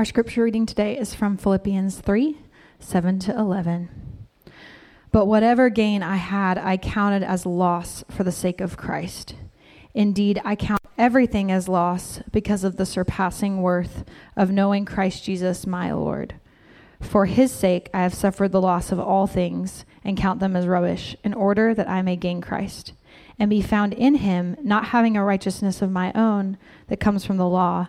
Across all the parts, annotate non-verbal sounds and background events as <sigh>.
Our scripture reading today is from Philippians 3 7 to 11. But whatever gain I had, I counted as loss for the sake of Christ. Indeed, I count everything as loss because of the surpassing worth of knowing Christ Jesus my Lord. For his sake, I have suffered the loss of all things and count them as rubbish, in order that I may gain Christ and be found in him, not having a righteousness of my own that comes from the law,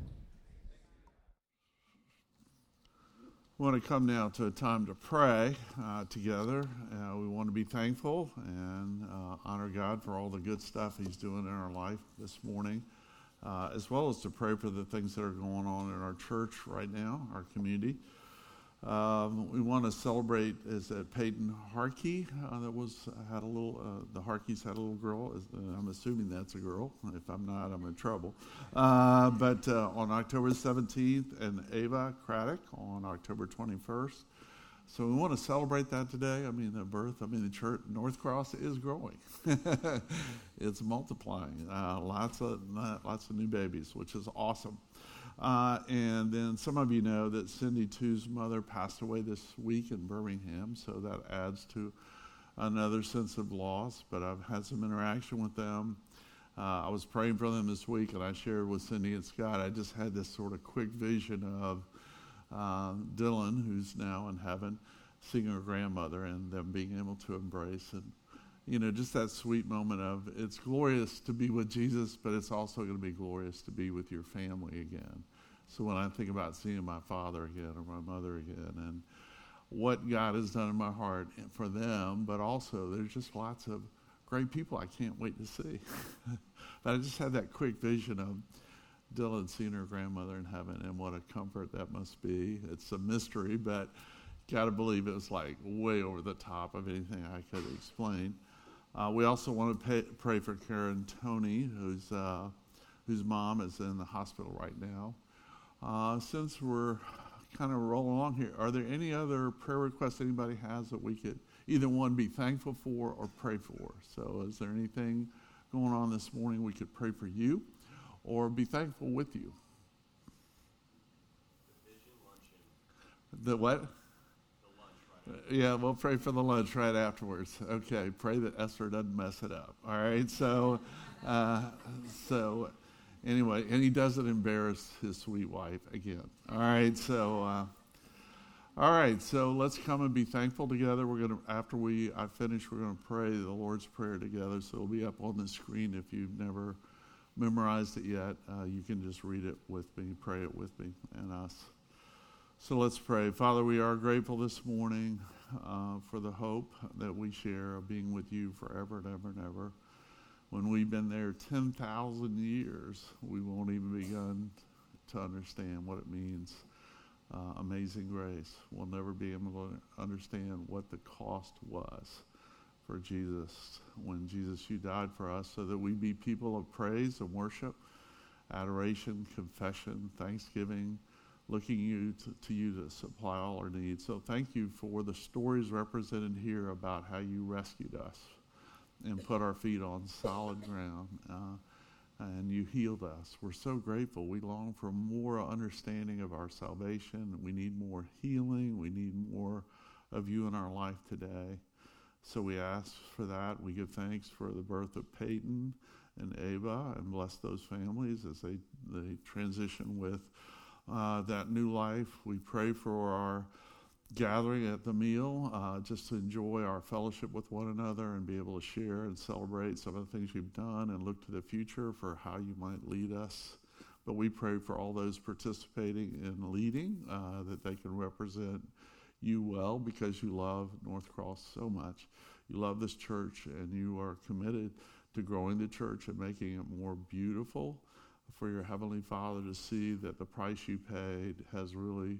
We want to come now to a time to pray uh, together. Uh, we want to be thankful and uh, honor God for all the good stuff He's doing in our life this morning uh, as well as to pray for the things that are going on in our church right now, our community. Um, we want to celebrate is that Peyton Harkey uh, that was had a little uh, the Harkeys had a little girl. Uh, I'm assuming that's a girl. If I'm not, I'm in trouble. Uh, but uh, on October 17th, and Ava Craddock on October 21st. So we want to celebrate that today. I mean, the birth. I mean, the church North Cross is growing. <laughs> it's multiplying. Uh, lots of lots of new babies, which is awesome. Uh, and then some of you know that Cindy Two's mother passed away this week in Birmingham, so that adds to another sense of loss. But I've had some interaction with them. Uh, I was praying for them this week, and I shared with Cindy and Scott. I just had this sort of quick vision of uh, Dylan, who's now in heaven, seeing her grandmother and them being able to embrace and you know just that sweet moment of it's glorious to be with Jesus, but it's also going to be glorious to be with your family again. So when I think about seeing my father again or my mother again and what God has done in my heart for them, but also there's just lots of great people I can't wait to see. <laughs> but I just had that quick vision of Dylan seeing her grandmother in heaven, and what a comfort that must be. It's a mystery, but got to believe it was like way over the top of anything I could explain. Uh, we also want to pay, pray for Karen Tony, who's, uh, whose mom is in the hospital right now. Uh, since we're kind of rolling along here, are there any other prayer requests anybody has that we could either one be thankful for or pray for? So, is there anything going on this morning we could pray for you? or be thankful with you. The what? Yeah, we'll pray for the lunch right afterwards. Okay, pray that Esther doesn't mess it up. All right, so, uh, so anyway, and he doesn't embarrass his sweet wife again. All right, so, uh, all right, so let's come and be thankful together. We're gonna after we I finish, we're gonna pray the Lord's prayer together. So it'll be up on the screen if you've never memorized it yet, uh, you can just read it with me, pray it with me and us. So let's pray. Father, we are grateful this morning uh, for the hope that we share of being with you forever and ever and ever. When we've been there 10,000 years, we won't even begin to understand what it means. Uh, amazing grace. We'll never be able to understand what the cost was for Jesus when Jesus, you died for us so that we be people of praise and worship, adoration, confession, thanksgiving, looking you to, to you to supply all our needs. So thank you for the stories represented here about how you rescued us and put our feet on solid ground. Uh, and you healed us. We're so grateful. We long for more understanding of our salvation. We need more healing. We need more of you in our life today. So we ask for that. We give thanks for the birth of Peyton and Ava and bless those families as they, they transition with uh, that new life. We pray for our gathering at the meal uh, just to enjoy our fellowship with one another and be able to share and celebrate some of the things you've done and look to the future for how you might lead us. But we pray for all those participating in leading uh, that they can represent you well because you love North Cross so much. You love this church and you are committed to growing the church and making it more beautiful for your Heavenly Father to see that the price you paid has really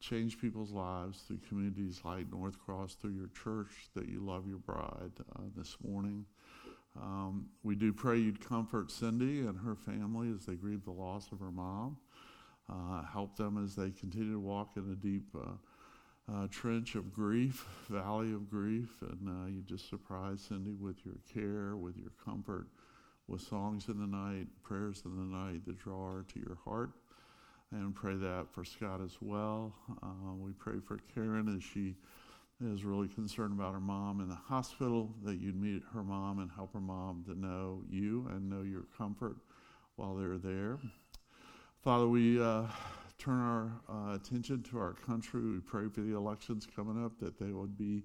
changed people's lives through communities like North Cross, through your church, that you love your bride uh, this morning. Um, we do pray you'd comfort Cindy and her family as they grieve the loss of her mom. Uh, help them as they continue to walk in a deep uh, uh, trench of grief, <laughs> valley of grief, and uh, you just surprise Cindy with your care, with your comfort, with songs in the night, prayers in the night that draw her to your heart. And pray that for Scott as well. Uh, we pray for Karen as she is really concerned about her mom in the hospital, that you'd meet her mom and help her mom to know you and know your comfort while they're there. Father, we uh, turn our uh, attention to our country. We pray for the elections coming up that they would be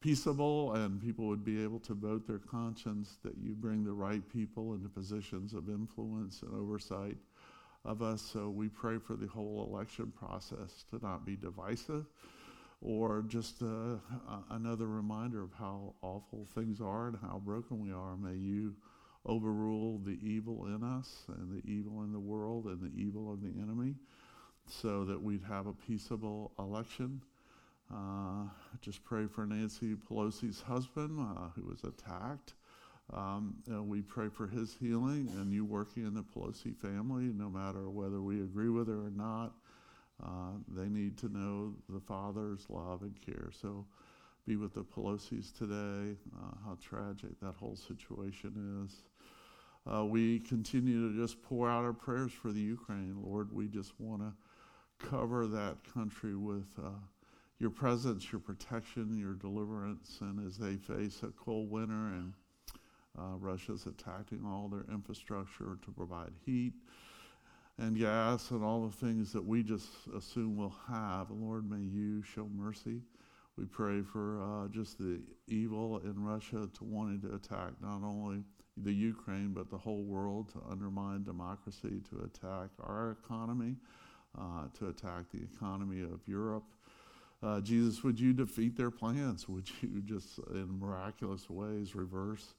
peaceable and people would be able to vote their conscience, that you bring the right people into positions of influence and oversight of us. So we pray for the whole election process to not be divisive or just uh, another reminder of how awful things are and how broken we are. May you overrule the evil in us and the evil in the world and the evil of the enemy so that we'd have a peaceable election. Uh, just pray for Nancy Pelosi's husband uh, who was attacked. Um, we pray for his healing and you working in the Pelosi family, no matter whether we agree with her or not. Uh, they need to know the Father's love and care. So be with the Pelosi's today, uh, how tragic that whole situation is. Uh, we continue to just pour out our prayers for the Ukraine. Lord, we just want to cover that country with uh, your presence, your protection, your deliverance, and as they face a cold winter and uh, Russia's attacking all their infrastructure to provide heat and gas and all the things that we just assume we'll have. Lord, may you show mercy. We pray for uh, just the evil in Russia to wanting to attack not only the Ukraine but the whole world to undermine democracy, to attack our economy uh, to attack the economy of Europe. Uh, Jesus, would you defeat their plans? Would you <laughs> just, in miraculous ways, reverse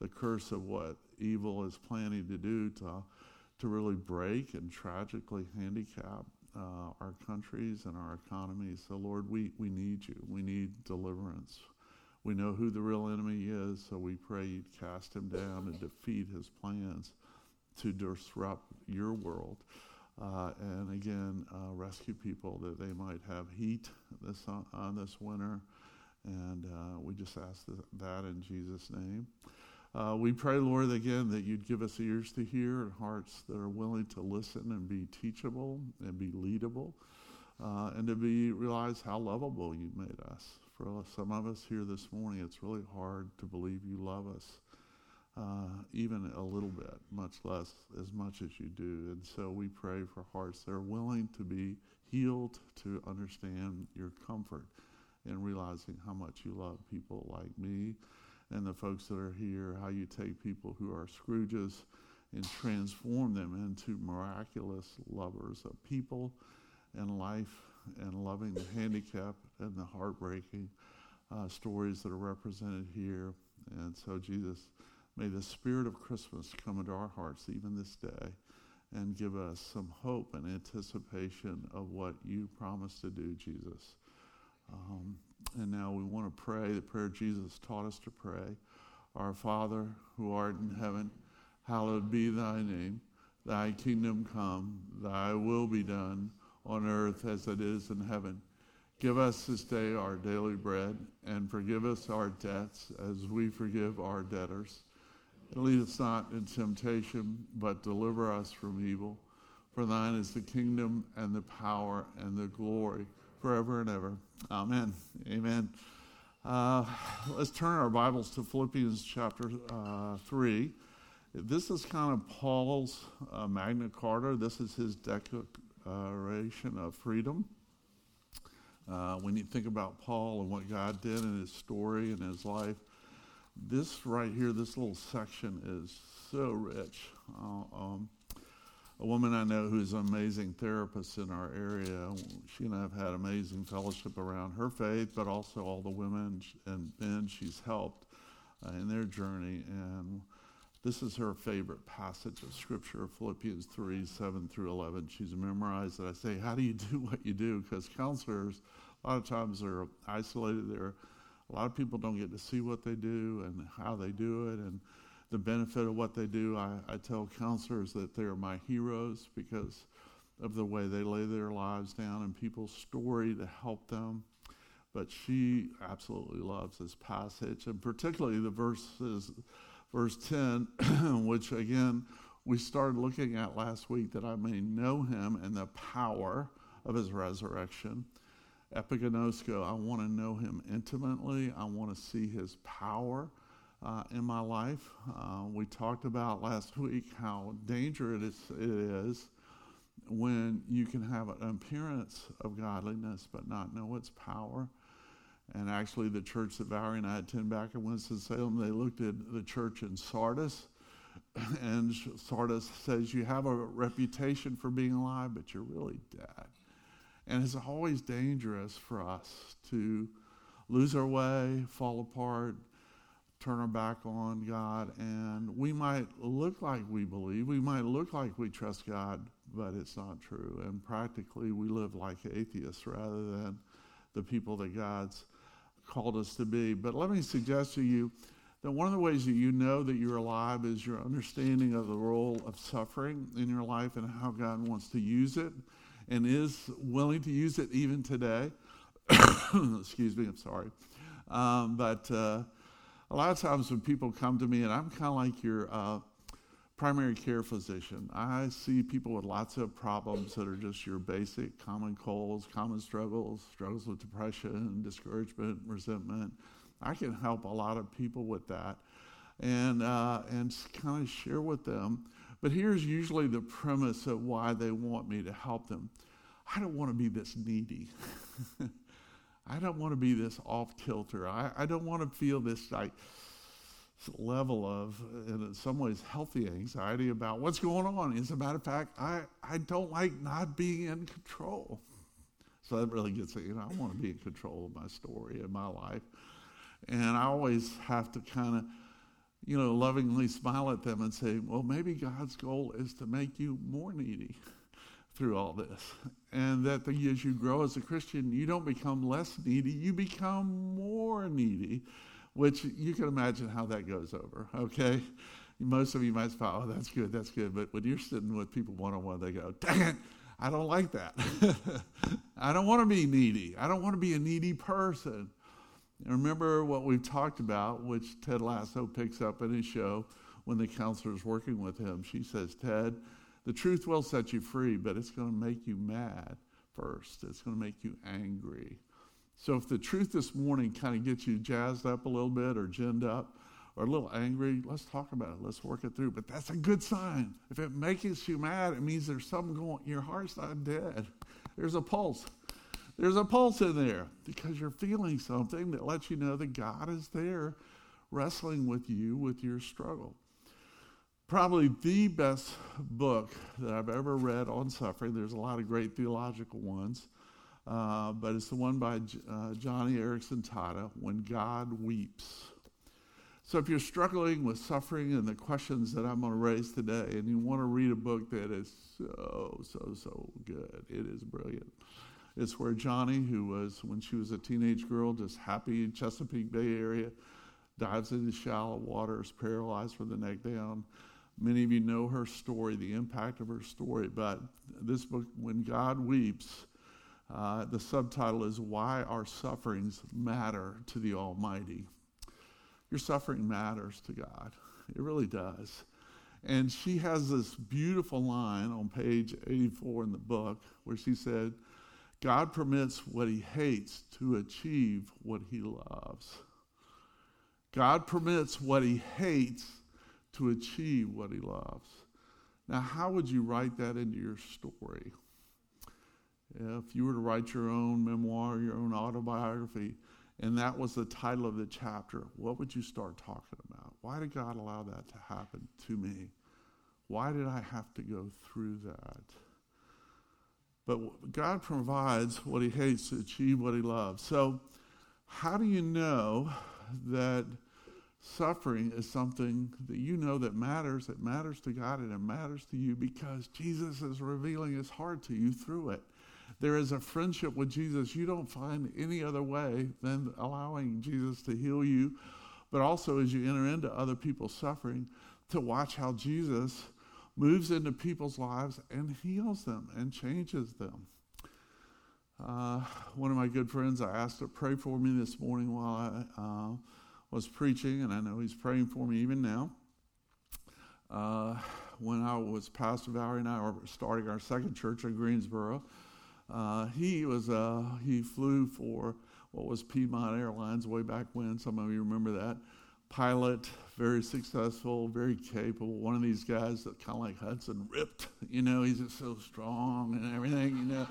the curse of what evil is planning to do to, to really break and tragically handicap uh, our countries and our economies? So, Lord, we, we need you. We need deliverance. We know who the real enemy is, so we pray you'd cast him down and defeat his plans to disrupt your world. Uh, and again, uh, rescue people that they might have heat this on, on this winter. And uh, we just ask that in Jesus' name. Uh, we pray, Lord, again, that you'd give us ears to hear and hearts that are willing to listen and be teachable and be leadable uh, and to be realize how lovable you made us. For some of us here this morning, it's really hard to believe you love us uh, even a little bit, much less as much as you do. And so we pray for hearts that are willing to be healed, to understand your comfort and realizing how much you love people like me and the folks that are here, how you take people who are Scrooges and transform them into miraculous lovers of people and life and loving the handicapped and the heartbreaking uh, stories that are represented here. And so, Jesus, May the spirit of Christmas come into our hearts even this day and give us some hope and anticipation of what you promised to do, Jesus. Um, and now we want to pray the prayer Jesus taught us to pray. Our Father, who art in heaven, hallowed be thy name. Thy kingdom come, thy will be done on earth as it is in heaven. Give us this day our daily bread, and forgive us our debts as we forgive our debtors lead us not in temptation, but deliver us from evil. For thine is the kingdom and the power and the glory forever and ever. Amen. Amen. Uh, let's turn our Bibles to Philippians chapter uh, 3. This is kind of Paul's uh, Magna Carta. This is his declaration of freedom. Uh, when you think about Paul and what God did in his story and his life, this right here, this little section is so rich. Uh, um, a woman I know who's an amazing therapist in our area, she and I have had amazing fellowship around her faith, but also all the women and men she's helped uh, in their journey. And this is her favorite passage of Scripture, Philippians 3 7 through 11. She's memorized it. I say, How do you do what you do? Because counselors, a lot of times, they're isolated. They're a lot of people don't get to see what they do and how they do it. And the benefit of what they do. I, I tell counselors that they're my heroes because of the way they lay their lives down and people's story to help them. But she absolutely loves this passage, and particularly the verses, verse 10, <clears throat> which again we started looking at last week, that I may know him and the power of his resurrection. Epiginosko, I want to know him intimately. I want to see his power uh, in my life. Uh, we talked about last week how dangerous it is when you can have an appearance of godliness but not know its power. And actually, the church that Valerie and I attend back in Winston-Salem, they looked at the church in Sardis, <clears throat> and Sardis says, You have a reputation for being alive, but you're really dead. And it's always dangerous for us to lose our way, fall apart, turn our back on God, and we might look like we believe, we might look like we trust God, but it's not true. And practically, we live like atheists rather than the people that God's called us to be. But let me suggest to you that one of the ways that you know that you're alive is your understanding of the role of suffering in your life and how God wants to use it and is willing to use it even today. <coughs> Excuse me, I'm sorry. Um, but uh, a lot of times when people come to me, and I'm kind of like your uh, primary care physician, I see people with lots of problems that are just your basic common colds, common struggles, struggles with depression, discouragement, resentment. I can help a lot of people with that and, uh, and kind of share with them. But here's usually the premise of why they want me to help them. I don't want to be this needy. <laughs> I don't want to be this off kilter. I, I don't want to feel this like level of, in some ways, healthy anxiety about what's going on. As a matter of fact, I, I don't like not being in control. So that really gets it. You know, I want to be in control of my story and my life. And I always have to kind of, you know, lovingly smile at them and say, well, maybe God's goal is to make you more needy <laughs> through all this. And that the, as you grow as a Christian, you don't become less needy, you become more needy, which you can imagine how that goes over, okay? Most of you might say, oh, that's good, that's good. But when you're sitting with people one on one, they go, dang it, I don't like that. <laughs> I don't want to be needy. I don't want to be a needy person. And remember what we've talked about, which Ted Lasso picks up in his show when the counselor is working with him. She says, Ted, the truth will set you free, but it's going to make you mad first. It's going to make you angry. So if the truth this morning kind of gets you jazzed up a little bit or ginned up or a little angry, let's talk about it. Let's work it through. But that's a good sign. If it makes you mad, it means there's something going your heart's not dead. There's a pulse. There's a pulse in there because you're feeling something that lets you know that God is there wrestling with you with your struggle probably the best book that I've ever read on suffering. There's a lot of great theological ones, uh, but it's the one by uh, Joni Eareckson Tada, When God Weeps. So if you're struggling with suffering and the questions that I'm going to raise today, and you want to read a book that is so, so, so good, it is brilliant. It's where Joni, who was, when she was a teenage girl, just happy in Chesapeake Bay area, dives into shallow waters, paralyzed from the neck down, Many of you know her story, the impact of her story, but this book, When God Weeps, uh, the subtitle is Why Our Sufferings Matter to the Almighty. Your suffering matters to God. It really does. And she has this beautiful line on page 84 in the book where she said, God permits what he hates to achieve what he loves. God permits what he hates to achieve what he loves. Now, how would you write that into your story? If you were to write your own memoir, your own autobiography, and that was the title of the chapter, what would you start talking about? Why did God allow that to happen to me? Why did I have to go through that? But God provides what He hates to achieve what He loves. So, how do you know that Suffering is something that you know that matters, it matters to God, and it matters to you because Jesus is revealing his heart to you through it. There is a friendship with Jesus you don't find any other way than allowing Jesus to heal you but also as you enter into other people's suffering, to watch how Jesus moves into people's lives and heals them and changes them. Uh, one of my good friends, I asked to pray for me this morning while I uh, was preaching, and I know he's praying for me even now. Uh, when I was Pastor Valerie and I were starting our second church in Greensboro, uh, he was uh, he flew for what was Piedmont Airlines way back when. Some of you remember that. Pilot, very successful, very capable. One of these guys that kind of like Hudson, ripped. You know, he's just so strong and everything. You know.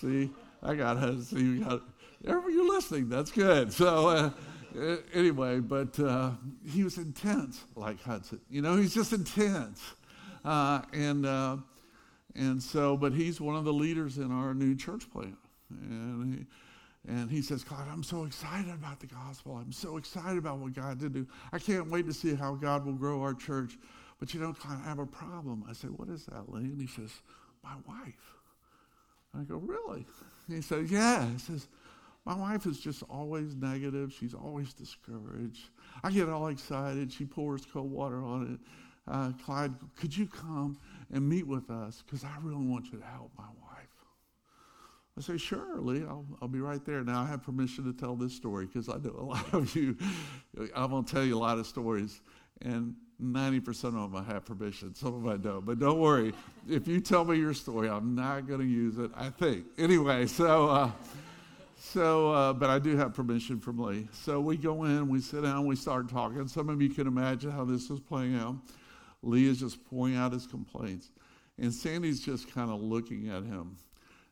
See, I got Hudson. You got. You're listening. That's good. So. Uh, anyway, but uh, he was intense like Hudson. You know, he's just intense. Uh, and, uh, and so, but he's one of the leaders in our new church plant. And he, and he says, God, I'm so excited about the gospel. I'm so excited about what God did do. I can't wait to see how God will grow our church. But you know, Clyde, I have a problem. I say, What is that, Lee? And he says, My wife. I go, Really? And he says, Yeah. He says, My wife is just always negative. She's always discouraged. I get all excited. She pours cold water on it. Uh, Clyde, could you come and meet with us? Because I really want you to help my wife. I say, sure, Lee, I'll, I'll be right there. Now, I have permission to tell this story because I know a lot of you, I'm going to tell you a lot of stories, and 90% of them I have permission. Some of them I don't. But don't worry. If you tell me your story, I'm not going to use it, I think. Anyway, so. Uh, so, uh, but I do have permission from Lee. So we go in, we sit down, we start talking. Some of you can imagine how this is playing out. Lee is just pouring out his complaints. And Sandy's just kind of looking at him.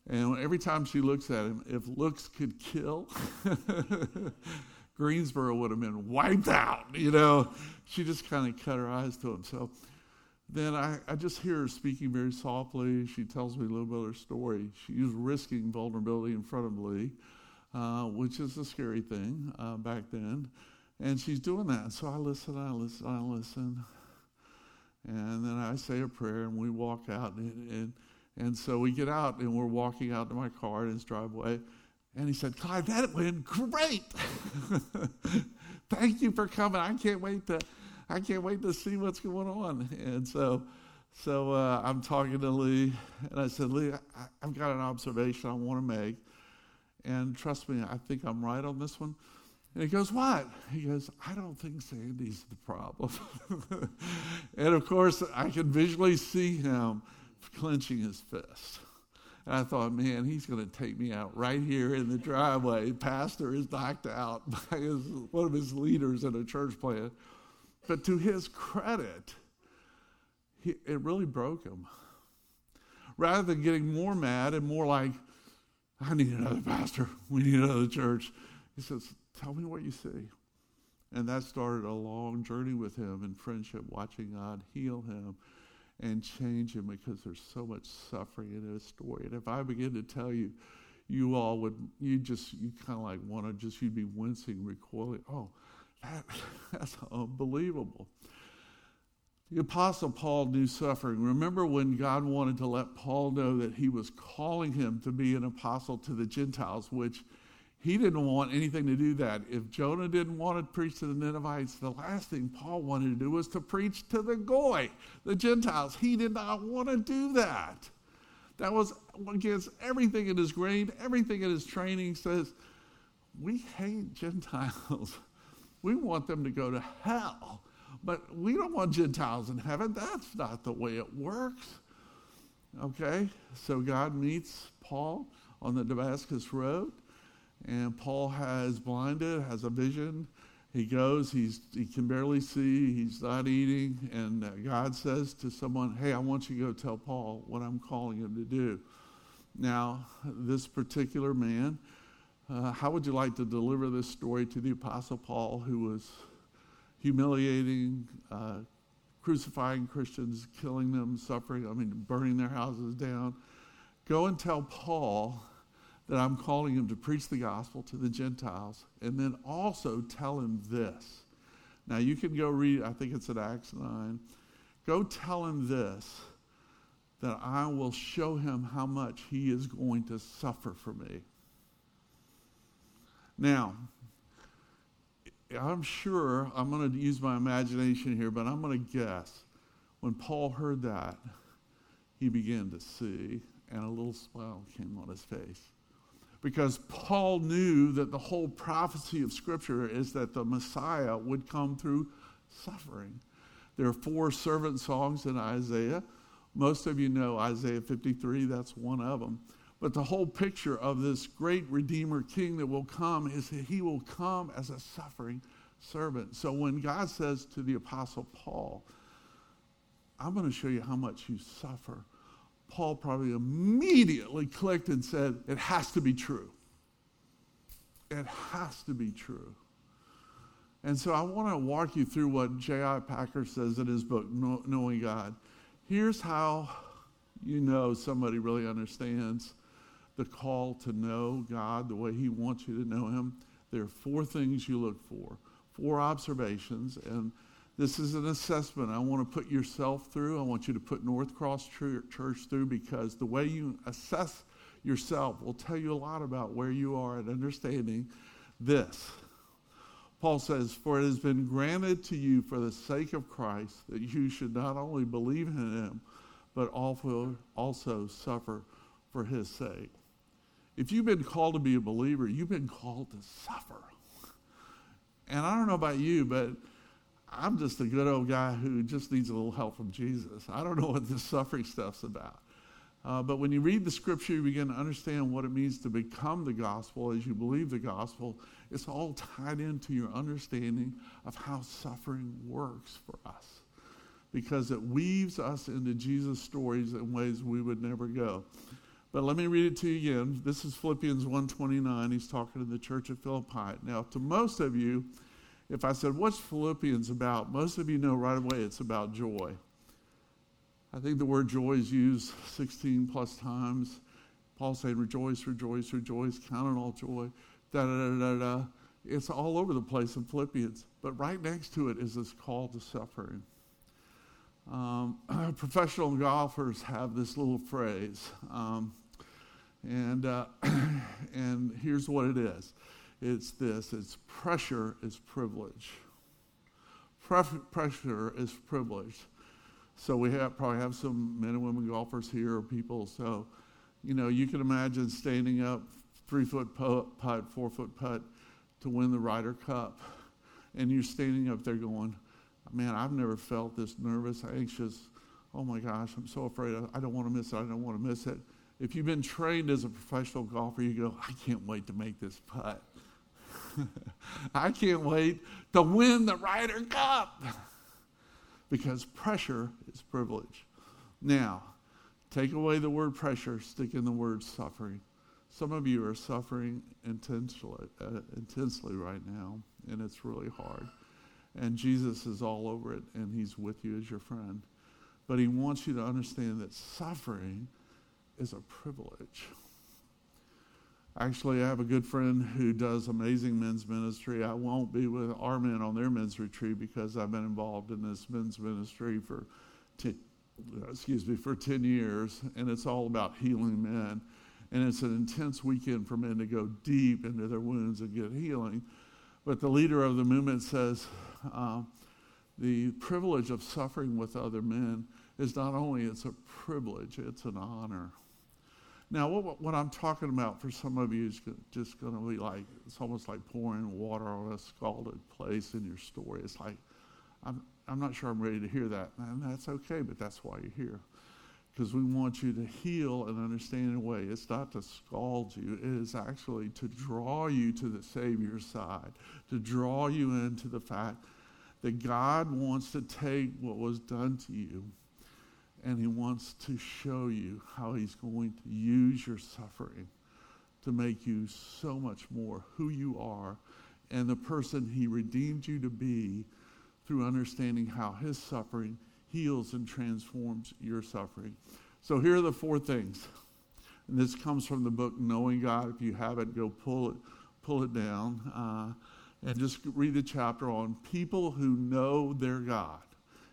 And every time she looks at him, if looks could kill, <laughs> Greensboro would have been wiped out. You know, she just kind of cut her eyes to him. So then I, I just hear her speaking very softly. She tells me a little bit of her story. She's risking vulnerability in front of Lee, uh, which is a scary thing uh, back then. And she's doing that. So I listen, I listen, I listen. And then I say a prayer and we walk out. and, and and so we get out and we're walking out to my car in his driveway. And he said, Clyde, that went great. <laughs> Thank you for coming. I can't wait to I can't wait to see what's going on. And so so uh, I'm talking to Lee, and I said, Lee, I, I've got an observation I want to make. And trust me, I think I'm right on this one. And he goes, What? He goes, I don't think Sandy's the problem. <laughs> and of course, I can visually see him clenching his fist. And I thought, man, he's going to take me out right here in the driveway. Pastor is knocked out <laughs> by his, one of his leaders in a church plant. But to his credit, he, it really broke him. Rather than getting more mad and more like, I need another pastor, we need another church, he says, Tell me what you see. And that started a long journey with him in friendship, watching God heal him and change him because there's so much suffering in his story. And if I begin to tell you, you all would, you just, you kind of like want to just, you'd be wincing, recoiling. Oh, that, <laughs> that's unbelievable. The Apostle Paul knew suffering. Remember when God wanted to let Paul know that he was calling him to be an apostle to the Gentiles, which he didn't want anything to do that. If Jonah didn't want to preach to the Ninevites, the last thing Paul wanted to do was to preach to the Goy, the Gentiles. He did not want to do that. That was against everything in his grain, everything in his training says, we hate Gentiles. <laughs> We want them to go to hell. But we don't want Gentiles in heaven. That's not the way it works. Okay? So God meets Paul on the Damascus Road and Paul has blinded, has a vision. He goes, he's, he can barely see, he's not eating, and uh, God says to someone, Hey, I want you to go tell Paul what I'm calling him to do. Now, this particular man, uh, how would you like to deliver this story to the Apostle Paul, who was humiliating, uh, crucifying Christians, killing them, suffering, I mean, burning their houses down? Go and tell Paul that I'm calling him to preach the gospel to the Gentiles, and then also tell him this. Now, you can go read, I think it's in Acts 9. Go tell him this that I will show him how much he is going to suffer for me. Now, I'm sure, I'm going to use my imagination here, but I'm going to guess when Paul heard that, he began to see, and a little smile came on his face. Because Paul knew that the whole prophecy of Scripture is that the Messiah would come through suffering. There are four servant songs in Isaiah. Most of you know Isaiah 53, that's one of them. But the whole picture of this great Redeemer King that will come is that he will come as a suffering servant. So when God says to the Apostle Paul, I'm going to show you how much you suffer, Paul probably immediately clicked and said, It has to be true. It has to be true. And so I want to walk you through what J.I. Packer says in his book, Knowing God. Here's how you know somebody really understands the call to know God the way He wants you to know Him. There are four things you look for, four observations, and this is an assessment I want to put yourself through. I want you to put North Cross Church through because the way you assess yourself will tell you a lot about where you are at understanding this. Paul says, For it has been granted to you for the sake of Christ that you should not only believe in him, but also, suffer for his sake. If you've been called to be a believer, you've been called to suffer. And I don't know about you, but I'm just a good old guy who just needs a little help from Jesus. I don't know <laughs> what this suffering stuff's about. Uh, but when you read the scripture, you begin to understand what it means to become the gospel as you believe the gospel. It's all tied into your understanding of how suffering works for us because it weaves us into Jesus' stories in ways we would never go. But let me read it to you again. This is Philippians 1:29. He's talking to the church of Philippi. Now, to most of you, if I said, What's Philippians about? Most of you know right away it's about joy. I think the word joy is used 16 plus times. Paul saying, Rejoice, rejoice, rejoice, count it all joy. Da da da da da. It's all over the place in Philippians. But right next to it is this call to suffering. Um, <clears throat> professional golfers have this little phrase, um, and uh, <clears throat> and here's what it is it's this it's pressure is privilege. pressure is privilege. So we have probably have some men and women golfers here or people. So, you know, you can imagine standing up three foot putt, four foot putt to win the Ryder Cup. And you're standing up there going, man, I've never felt this nervous, anxious. Oh my gosh, I'm so afraid. I don't want to miss it. I don't want to miss it. If you've been trained as a professional golfer, you go, I can't wait to make this putt. <laughs> I can't wait to win the Ryder Cup <laughs> because pressure is privilege. Now, take away the word pressure, stick in the word suffering. Some of you are suffering intensely, uh, intensely right now, and it's really hard. And Jesus is all over it, and He's with you as your friend. But He wants you to understand that suffering is a privilege. Actually, I have a good friend who does amazing men's ministry. I won't be with our men on their men's retreat because I've been involved in this men's ministry for, ten, excuse me, for 10 years, and it's all about healing men. And it's an intense weekend for men to go deep into their wounds and get healing. But the leader of the movement says uh, the privilege of suffering with other men is not only it's a privilege, it's an honor. Now, what, what I'm talking about for some of you is just going to be like, it's almost like pouring water on a scalded place in your story. It's like, I'm, I'm not sure I'm ready to hear that. And that's okay, but that's why you're here. Because we want you to heal and understand in a way. It's not to scald you, it is actually to draw you to the Savior's side, to draw you into the fact that God wants to take what was done to you and he wants to show you how he's going to use your suffering to make you so much more who you are and the person he redeemed you to be through understanding how his suffering heals and transforms your suffering. So here are the four things. And this comes from the book Knowing God. If you have it, go pull it, pull it down, uh, and just read the chapter on people who know their God.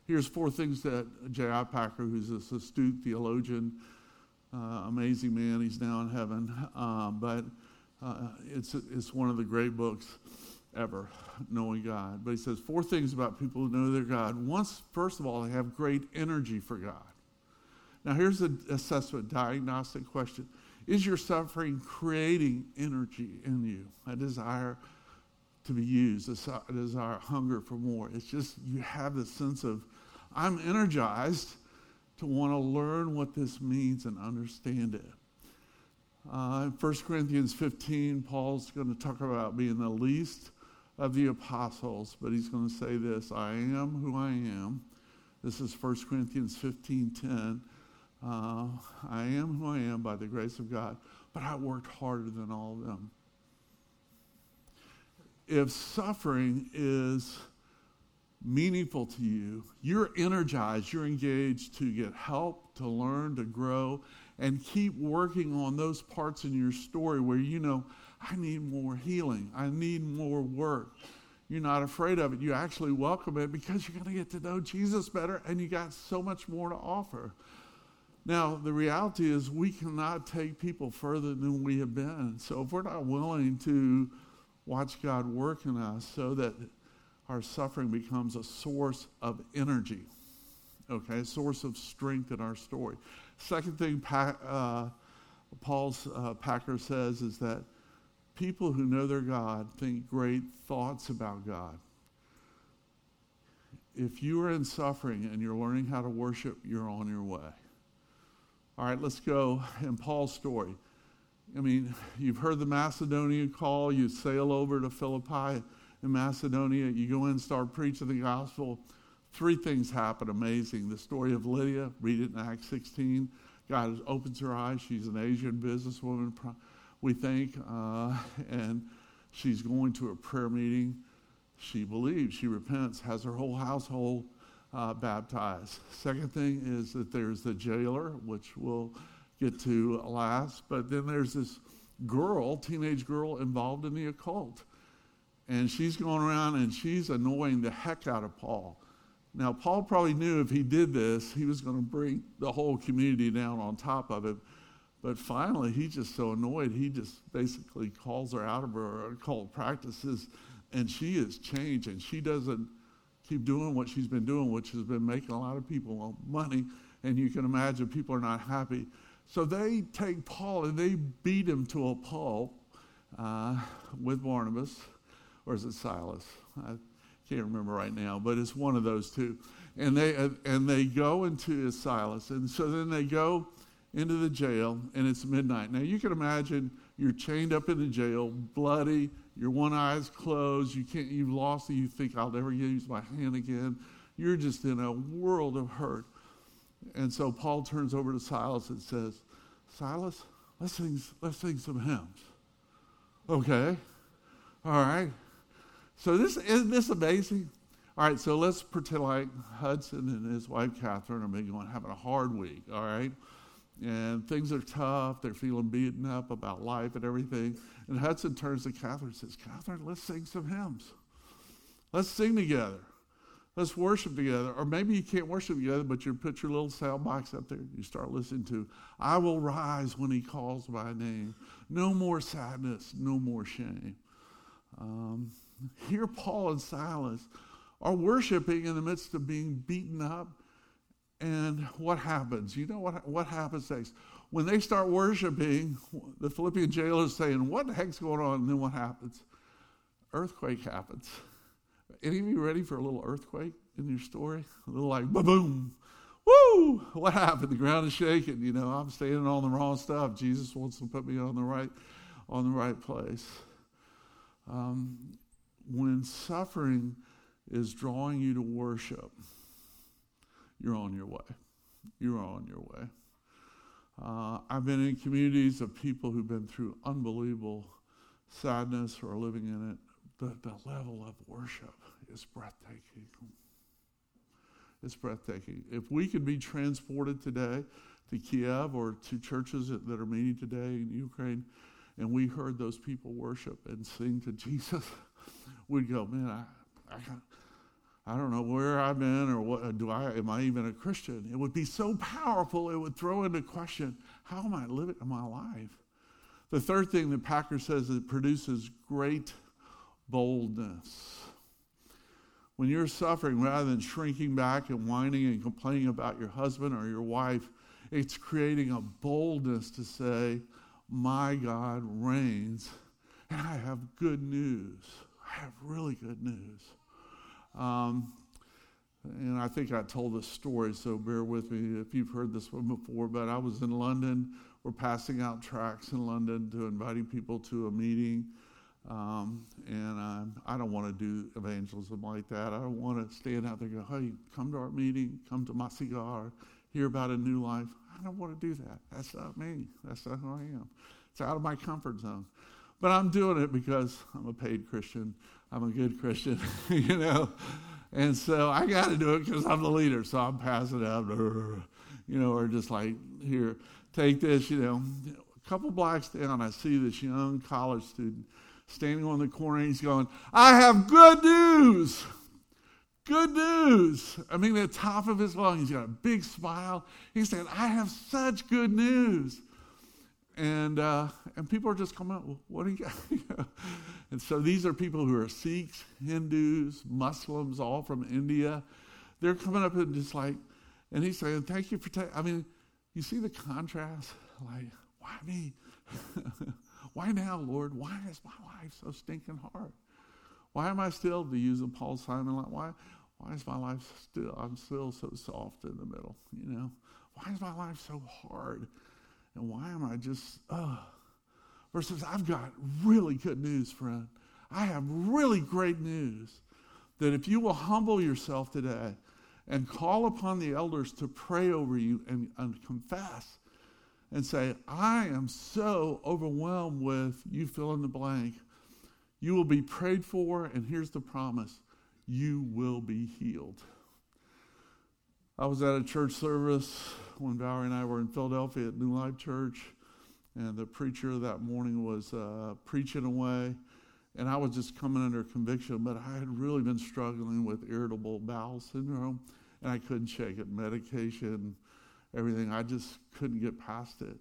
Here's four things that J.I. Packer, who's this astute theologian, uh, amazing man, he's now in heaven, uh, but uh, it's, it's one of the great books. ever knowing God. But he says four things about people who know their God. Once, first of all, they have great energy for God. Now, here's an assessment diagnostic question Is your suffering creating energy in you? A desire to be used, a desire, hunger for more. It's just you have this sense of, I'm energized to want to learn what this means and understand it. Uh, in 1 Corinthians 15, Paul's going to talk about being the least of the apostles, but he's going to say this I am who I am. This is 1 Corinthians 15 10. Uh, I am who I am by the grace of God, but I worked harder than all of them. If suffering is meaningful to you, you're energized, you're engaged to get help, to learn, to grow, and keep working on those parts in your story where you know, I need more healing, I need more work. You're not afraid of it. You actually welcome it because you're going to get to know Jesus better and you got so much more to offer. Now, the reality is we cannot take people further than we have been. So if we're not willing to watch God work in us so that our suffering becomes a source of energy, okay, a source of strength in our story. Second thing pa- uh, Paul's uh, Packer says is that people who know their God think great thoughts about God. If you are in suffering and you're learning how to worship, you're on your way. All right, let's go in Paul's story. I mean, you've heard the Macedonian call. You sail over to Philippi in Macedonia. You go in and start preaching the gospel. Three things happen amazing. The story of Lydia, read it in Acts 16. God opens her eyes. She's an Asian businesswoman, we think, uh, and she's going to a prayer meeting. She believes, she repents, has her whole household uh, baptized. Second thing is that there's the jailer, which we'll get to last, but then there's this girl, teenage girl, involved in the occult. And she's going around and she's annoying the heck out of Paul. Now, Paul probably knew if he did this, he was going to bring the whole community down on top of him. But finally, he's just so annoyed, he just basically calls her out of her occult practices, and she is changed, and she doesn't keep doing what she's been doing, which has been making a lot of people money, and you can imagine people are not happy. So they take Paul and they beat him to a pulp uh, with Barnabas, or is it Silas? I can't remember right now, but it's one of those two. And they uh, and they go into Silas, and so then they go into the jail, and it's midnight. Now you can imagine you're chained up in the jail, bloody, your one eye's closed, you can't, you've lost you think I'll never use my hand again. You're just in a world of hurt. And so Paul turns over to Silas and says, Silas, let's sing, let's sing some hymns. Okay. All right. So this isn't this amazing? All right, so let's pretend like Hudson and his wife Catherine are maybe going having a hard week, all right? and things are tough. They're feeling beaten up about life and everything. And Hudson turns to Catherine and says, Catherine, let's sing some hymns. Let's sing together. Let's worship together. Or maybe you can't worship together, but you put your little sound box up there. You start listening to, I will rise when he calls my name. No more sadness, no more shame. Um, here, Paul and Silas are worshiping in the midst of being beaten up and what happens? You know what, what happens next? When they start worshiping, the Philippian jailer is saying, What the heck's going on? And then what happens? Earthquake happens. Any of you ready for a little earthquake in your story? A little like boom, woo! What happened? The ground is shaking. You know, I'm standing on the wrong stuff. Jesus wants to put me on the right, on the right place. Um, when suffering is drawing you to worship, you're on your way. You're on your way. Uh, I've been in communities of people who've been through unbelievable sadness or living in it. The, the level of worship is breathtaking. It's breathtaking. If we could be transported today to Kiev or to churches that, are meeting today in Ukraine, and we heard those people worship and sing to <laughs> Jesus, we'd go, man, I, I, I don't know where I've been or what do I am I even a Christian? It would be so powerful it would throw into question how am I living my life? The third thing that Packer says it produces great boldness. When you're suffering, rather than shrinking back and whining and complaining about your husband or your wife, it's creating a boldness to say, My God reigns, and I have good news. I have really good news. Um, and I think I told this story, so bear with me if you've heard this one before. But I was in London. We're passing out tracts in London to inviting people to a meeting. Um, and um, I don't want to do evangelism like that. I don't want to stand out there and go, hey, come to our meeting, come to my cigar, hear about a new life. I don't want to do that. That's not me. That's not who I am. It's out of my comfort zone. But I'm doing it because I'm a paid Christian. I'm a good Christian, <laughs> you know. And so I got to do it because I'm the leader. So I'm passing out, <laughs> you know, or just like, here, take this, you know. A couple blocks down, I see this young college student standing on the corner. He's going, I have good news. Good news. I mean, the top of his lungs, he's got a big smile. He's saying, I have such good news. And, uh, and people are just coming up, well, what do you got? <laughs> and so these are people who are Sikhs, Hindus, Muslims, all from India. They're coming up and just like, and he's saying, thank you for, ta-. I mean, you see the contrast? Like, why me? <laughs> why now, Lord? Why is my life so stinking hard? Why am I still, to use a Paul Simon line, why, why is my life still, I'm still so soft in the middle, you know? Why is my life so hard? And why am I just, uh, versus I've got really good news, friend. I have really great news that if you will humble yourself today and call upon the elders to pray over you and, and confess and say, I am so overwhelmed with you fill in the blank. You will be prayed for, and here's the promise you will be healed. I was at a church service when Valerie and I were in Philadelphia at New Life Church, and the preacher that morning was uh, preaching away, and I was just coming under conviction, but I had really been struggling with irritable bowel syndrome, and I couldn't shake it. Medication, everything, I just couldn't get past it.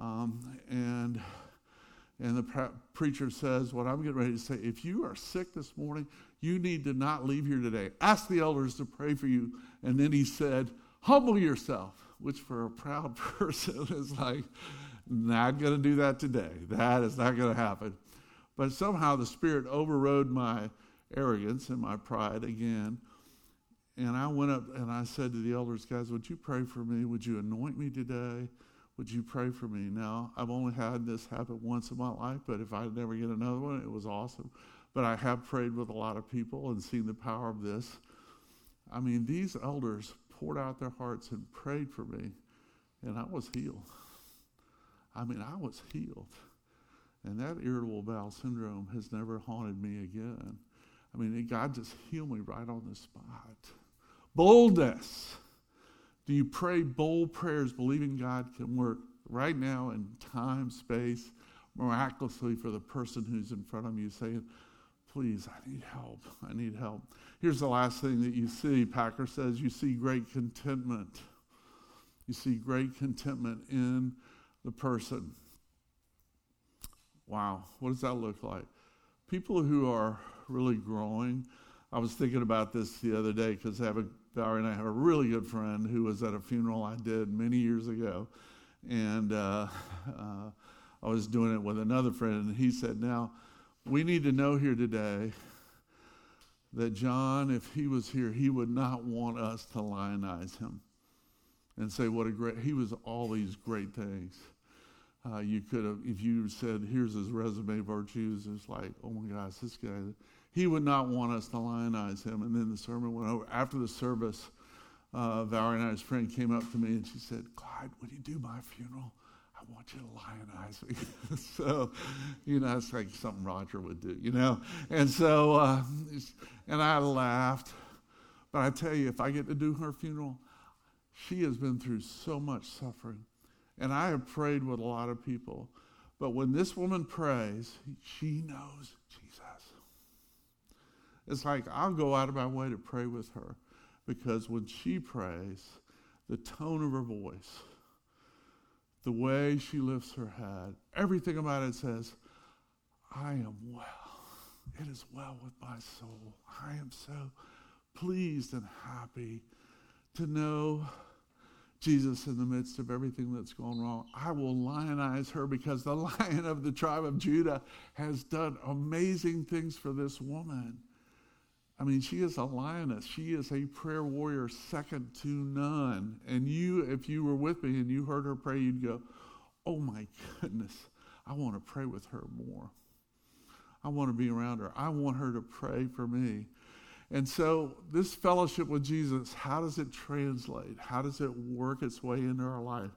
Um, and and the pre- preacher says, What I'm getting ready to say, if you are sick this morning, you need to not leave here today. Ask the elders to pray for you. And then he said, Humble yourself, which for a proud <laughs> person is like, Not going to do that today. That is not going to happen. But somehow the Spirit overrode my arrogance and my pride again. And I went up and I said to the elders, Guys, would you pray for me? Would you anoint me today? Would you pray for me? Now, I've only had this happen once in my life, but if I never get another one, it was awesome. But I have prayed with a lot of people and seen the power of this. I mean, these elders poured out their hearts and prayed for me, and I was healed. I mean, I was healed. And that irritable bowel syndrome has never haunted me again. I mean, God just healed me right on the spot. Boldness. Do you pray bold prayers believing God can work right now in time, space, miraculously for the person who's in front of you, saying, Please, I need help. I need help. Here's the last thing that you see. Packer says you see great contentment. You see great contentment in the person. Wow, what does that look like? People who are really growing. I was thinking about this the other day because I have a Valerie and I have a really good friend who was at a funeral I did many years ago. And uh, uh, I was doing it with another friend, and he said, Now, we need to know here today that John, if he was here, he would not want us to lionize him and say, What a great, he was all these great things. Uh, you could have, if you said, Here's his resume virtues, it's like, Oh my gosh, this guy he would not want us to lionize him. And then the sermon went over. After the service, uh, Valerie and I's friend came up to me and she said, Clyde, would you do my funeral? I want you to lionize me. <laughs> so, you know, it's like something Roger would do, you know? And so, uh, and I laughed. But I tell you, if I get to do her funeral, she has been through so much suffering. And I have prayed with a lot of people. But when this woman prays, she knows it's like I'll go out of my way to pray with her because when she prays, the tone of her voice, the way she lifts her head, everything about it says, I am well. It is well with my soul. I am so pleased and happy to know Jesus in the midst of everything that's gone wrong. I will lionize her because the <laughs> lion of the tribe of Judah has done amazing things for this woman. I mean, she is a lioness. She is a prayer warrior second to none. And you, if you were with me and you heard her pray, you'd go, Oh my goodness, I want to pray with her more. I want to be around her. I want her to pray for me. And so, this fellowship with Jesus, how does it translate? How does it work its way into our life?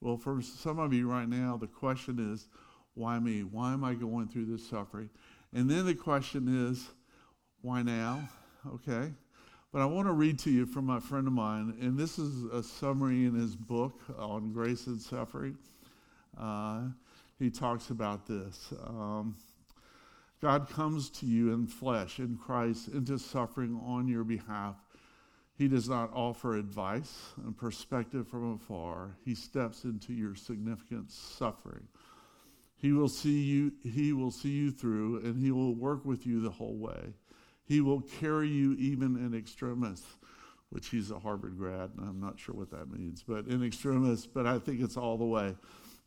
Well, for some of you right now, the question is, why me? Why am I going through this suffering? And then the question is, why now? Okay. But I want to read to you from my friend of mine, and this is a summary in his book on grace and suffering. Uh, he talks about this. Um, God comes to you in flesh, in Christ, into suffering on your behalf. He does not offer advice and perspective from afar. He steps into your significant suffering. He will see you, he will see you through, and he will work with you the whole way. He will carry you even in extremis, which he's a Harvard grad, and I'm not sure what that means, but in extremis, but I think it's all the way.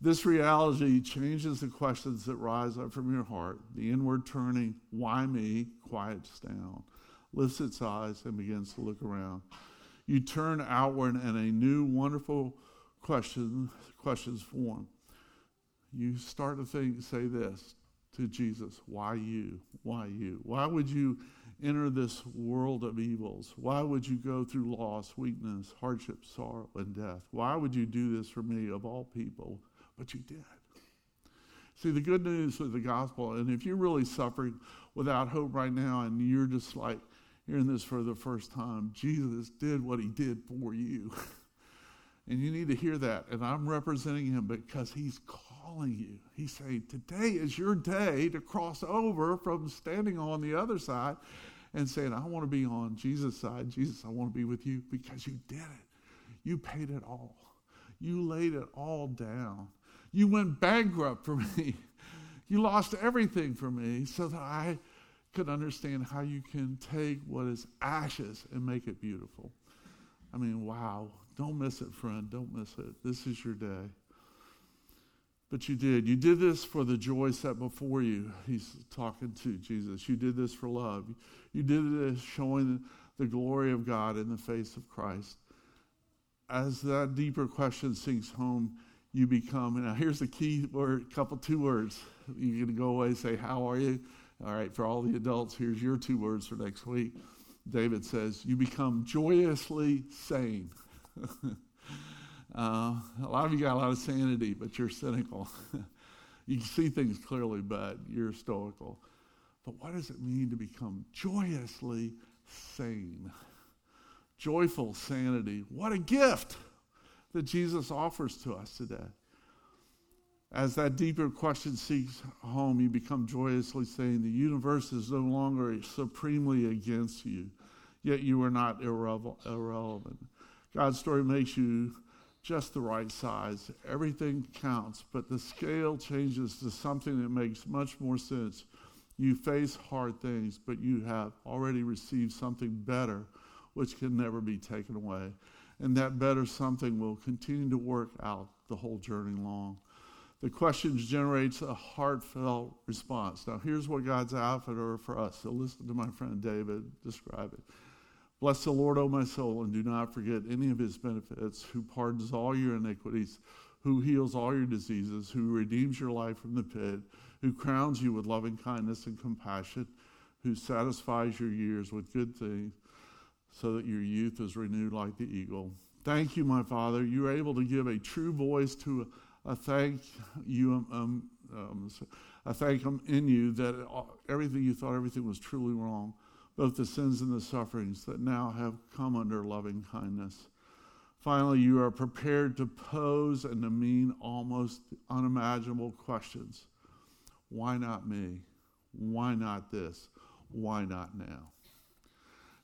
This reality changes the questions that rise up from your heart. The inward turning, why me, quiets down, lifts its eyes, and begins to look around. You turn outward, and a new, wonderful question, questions form. You start to think, say this to Jesus Why you? Why you? Why would you enter this world of evils? Why would you go through loss, weakness, hardship, sorrow, and death? Why would you do this for me, of all people? but you did. See, the good news of the gospel, and if you're really suffering without hope right now and you're just like hearing this for the first time, Jesus did what he did for you. <laughs> and you need to hear that. And I'm representing him because he's calling you. He's saying, Today is your day to cross over from standing on the other side and saying, I want to be on Jesus' side. Jesus, I want to be with you because you did it. You paid it all. You laid it all down. You went bankrupt for <laughs> me. You lost everything for me so that I could understand how you can take what is ashes and make it beautiful. I mean, wow. Don't miss it, friend. Don't miss it. This is your day. But you did. You did this for the joy set before you. He's talking to Jesus. You did this for love. You did this showing the glory of God in the face of Christ. As that deeper question sinks home, you become. Now, here's the key word, a couple, two words. Going to go away and say, How are you? All right, for all the adults, here's your two words for next week. David says, You become joyously sane. <laughs> uh, a lot of you got a lot of sanity, but you're cynical. <laughs> you can see things clearly, but you're stoical. But what does it mean to become joyously sane? Joyful sanity. What a gift! that Jesus offers to us today. As that deeper question seeks home, you become joyously saying, The universe is no longer supremely against you, yet you are not irre- irrelevant. God's story makes you just the right size. Everything counts, but the scale changes to something that makes much more sense. You face hard things, but you have already received something better, which can never be taken away and that better something will continue to work out the whole journey long. The question generates a heartfelt response. Now, here's what God's outfitter for us. So listen to my friend David describe it. Bless the Lord, O my soul, and do not forget any of his benefits, who pardons all your iniquities, who heals all your diseases, who redeems your life from the pit, who crowns you with loving kindness and compassion, who satisfies your years with good things so that your youth is renewed like the eagle. Thank you, my Father. You are able to give a true voice to a, thank you, um, um, um a thank in you that everything you thought everything was truly wrong, both the sins and the sufferings that now have come under loving kindness. Finally, you are prepared to pose and to mean almost unimaginable questions. Why not me? Why not this? Why not now?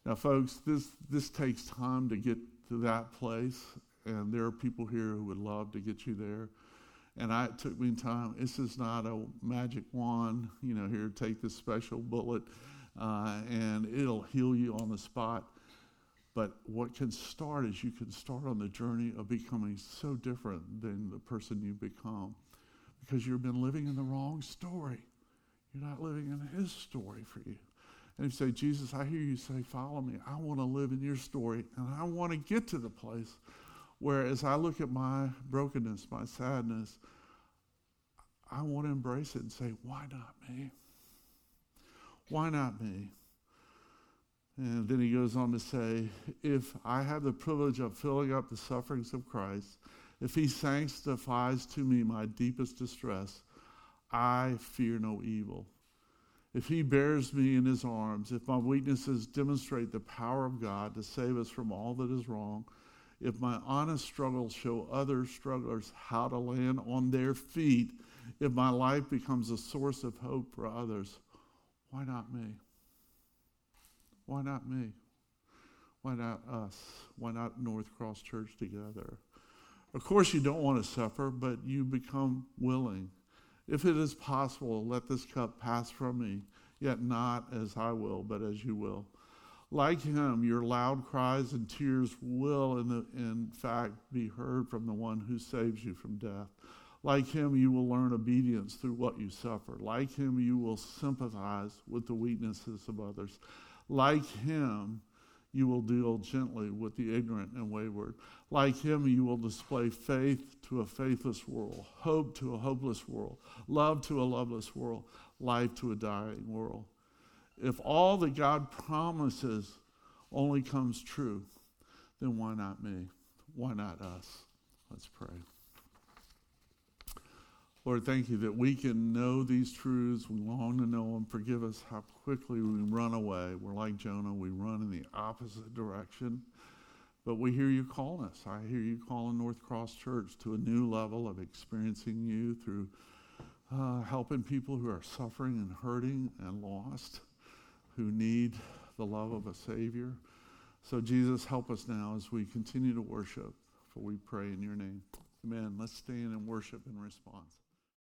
Now, folks, this, this takes time to get to that place, and there are people here who would love to get you there. And I, it took me time. This is not a magic wand, you know, here, take this special bullet uh, and it'll heal you on the spot. But what can start is you can start on the journey of becoming so different than the person you become because you've been living in the wrong story. You're not living in His story for you. And you say, Jesus, I hear you say, follow me. I want to live in your story, and I want to get to the place where, as I look at my brokenness, my sadness, I want to embrace it and say, why not me? Why not me? And then he goes on to say, if I have the privilege of filling up the sufferings of Christ, if he sanctifies to me my deepest distress, I fear no evil. If he bears me in his arms, if my weaknesses demonstrate the power of God to save us from all that is wrong, if my honest struggles show other strugglers how to land on their feet, if my life becomes a source of hope for others, why not me? Why not me? Why not us? Why not North Cross Church together? Of course, you don't want to suffer, but you become willing. If it is possible, let this cup pass from me, yet not as I will, but as you will. Like him, your loud cries and tears will, in, the, in fact, be heard from the one who saves you from death. Like him, you will learn obedience through what you suffer. Like him, you will sympathize with the weaknesses of others. Like him, you will deal gently with the ignorant and wayward. Like him, you will display faith to a faithless world, hope to a hopeless world, love to a loveless world, life to a dying world. If all that God promises only comes true, then why not me? Why not us? Let's pray. Lord, thank you that we can know these truths. We long to know them. Forgive us how quickly we run away. We're like Jonah, we run in the opposite direction. But we hear you calling us. I hear you calling North Cross Church to a new level of experiencing you through uh, helping people who are suffering and hurting and lost, who need the love of a Savior. So, Jesus, help us now as we continue to worship, for we pray in your name. Amen. Let's stand and worship in response.